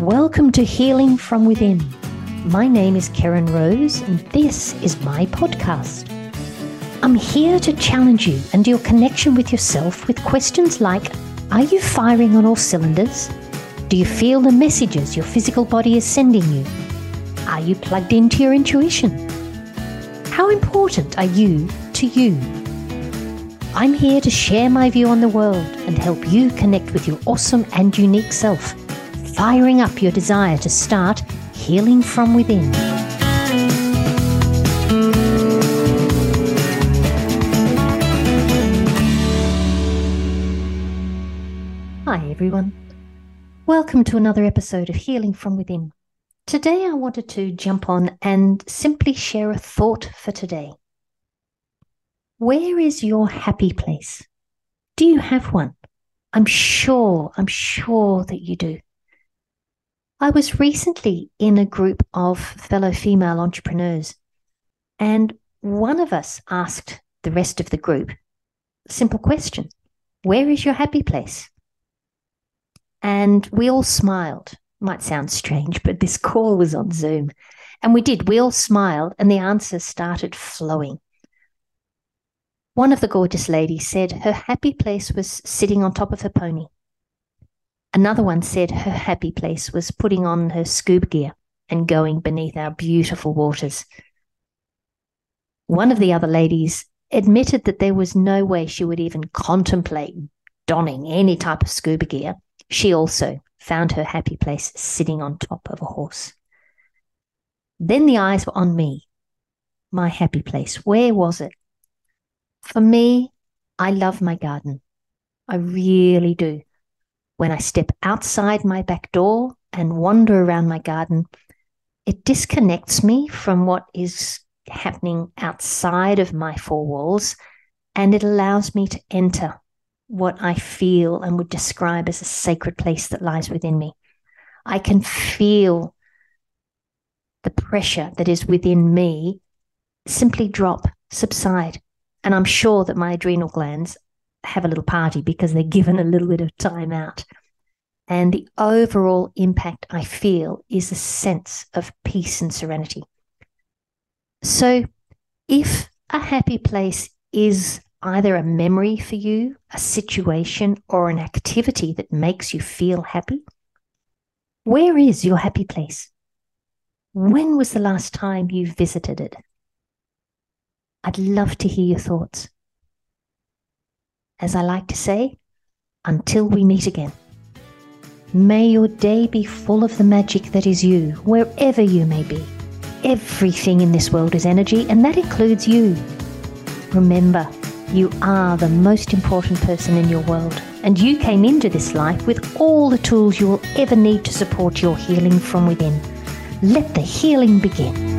Welcome to Healing from Within. My name is Keryn Rose, and this is my podcast. I'm here to challenge you and your connection with yourself with questions like Are you firing on all cylinders? Do you feel the messages your physical body is sending you? Are you plugged into your intuition? How important are you to you? I'm here to share my view on the world and help you connect with your awesome and unique self, firing up your desire to start healing from within. Hi, everyone. Welcome to another episode of Healing from Within. Today, I wanted to jump on and simply share a thought for today. Where is your happy place? Do you have one? I'm sure, I'm sure that you do. I was recently in a group of fellow female entrepreneurs, and one of us asked the rest of the group simple question Where is your happy place? And we all smiled. Might sound strange, but this call was on Zoom. And we did. We all smiled, and the answers started flowing. One of the gorgeous ladies said her happy place was sitting on top of her pony. Another one said her happy place was putting on her scuba gear and going beneath our beautiful waters. One of the other ladies admitted that there was no way she would even contemplate donning any type of scuba gear she also found her happy place sitting on top of a horse. Then the eyes were on me. My happy place. Where was it? For me, I love my garden. I really do. When I step outside my back door and wander around my garden, it disconnects me from what is happening outside of my four walls and it allows me to enter what I feel and would describe as a sacred place that lies within me. I can feel the pressure that is within me simply drop, subside. And I'm sure that my adrenal glands have a little party because they're given a little bit of time out. And the overall impact I feel is a sense of peace and serenity. So, if a happy place is either a memory for you, a situation, or an activity that makes you feel happy? Where is your happy place? When was the last time you visited it? I'd love to hear your thoughts. As I like to say, until we meet again. May your day be full of the magic that is you, wherever you may be. Everything in this world is energy, and that includes you. Remember, you are the most important person in your world, and you came into this life with all the tools you will ever need to support your healing from within. Let the healing begin.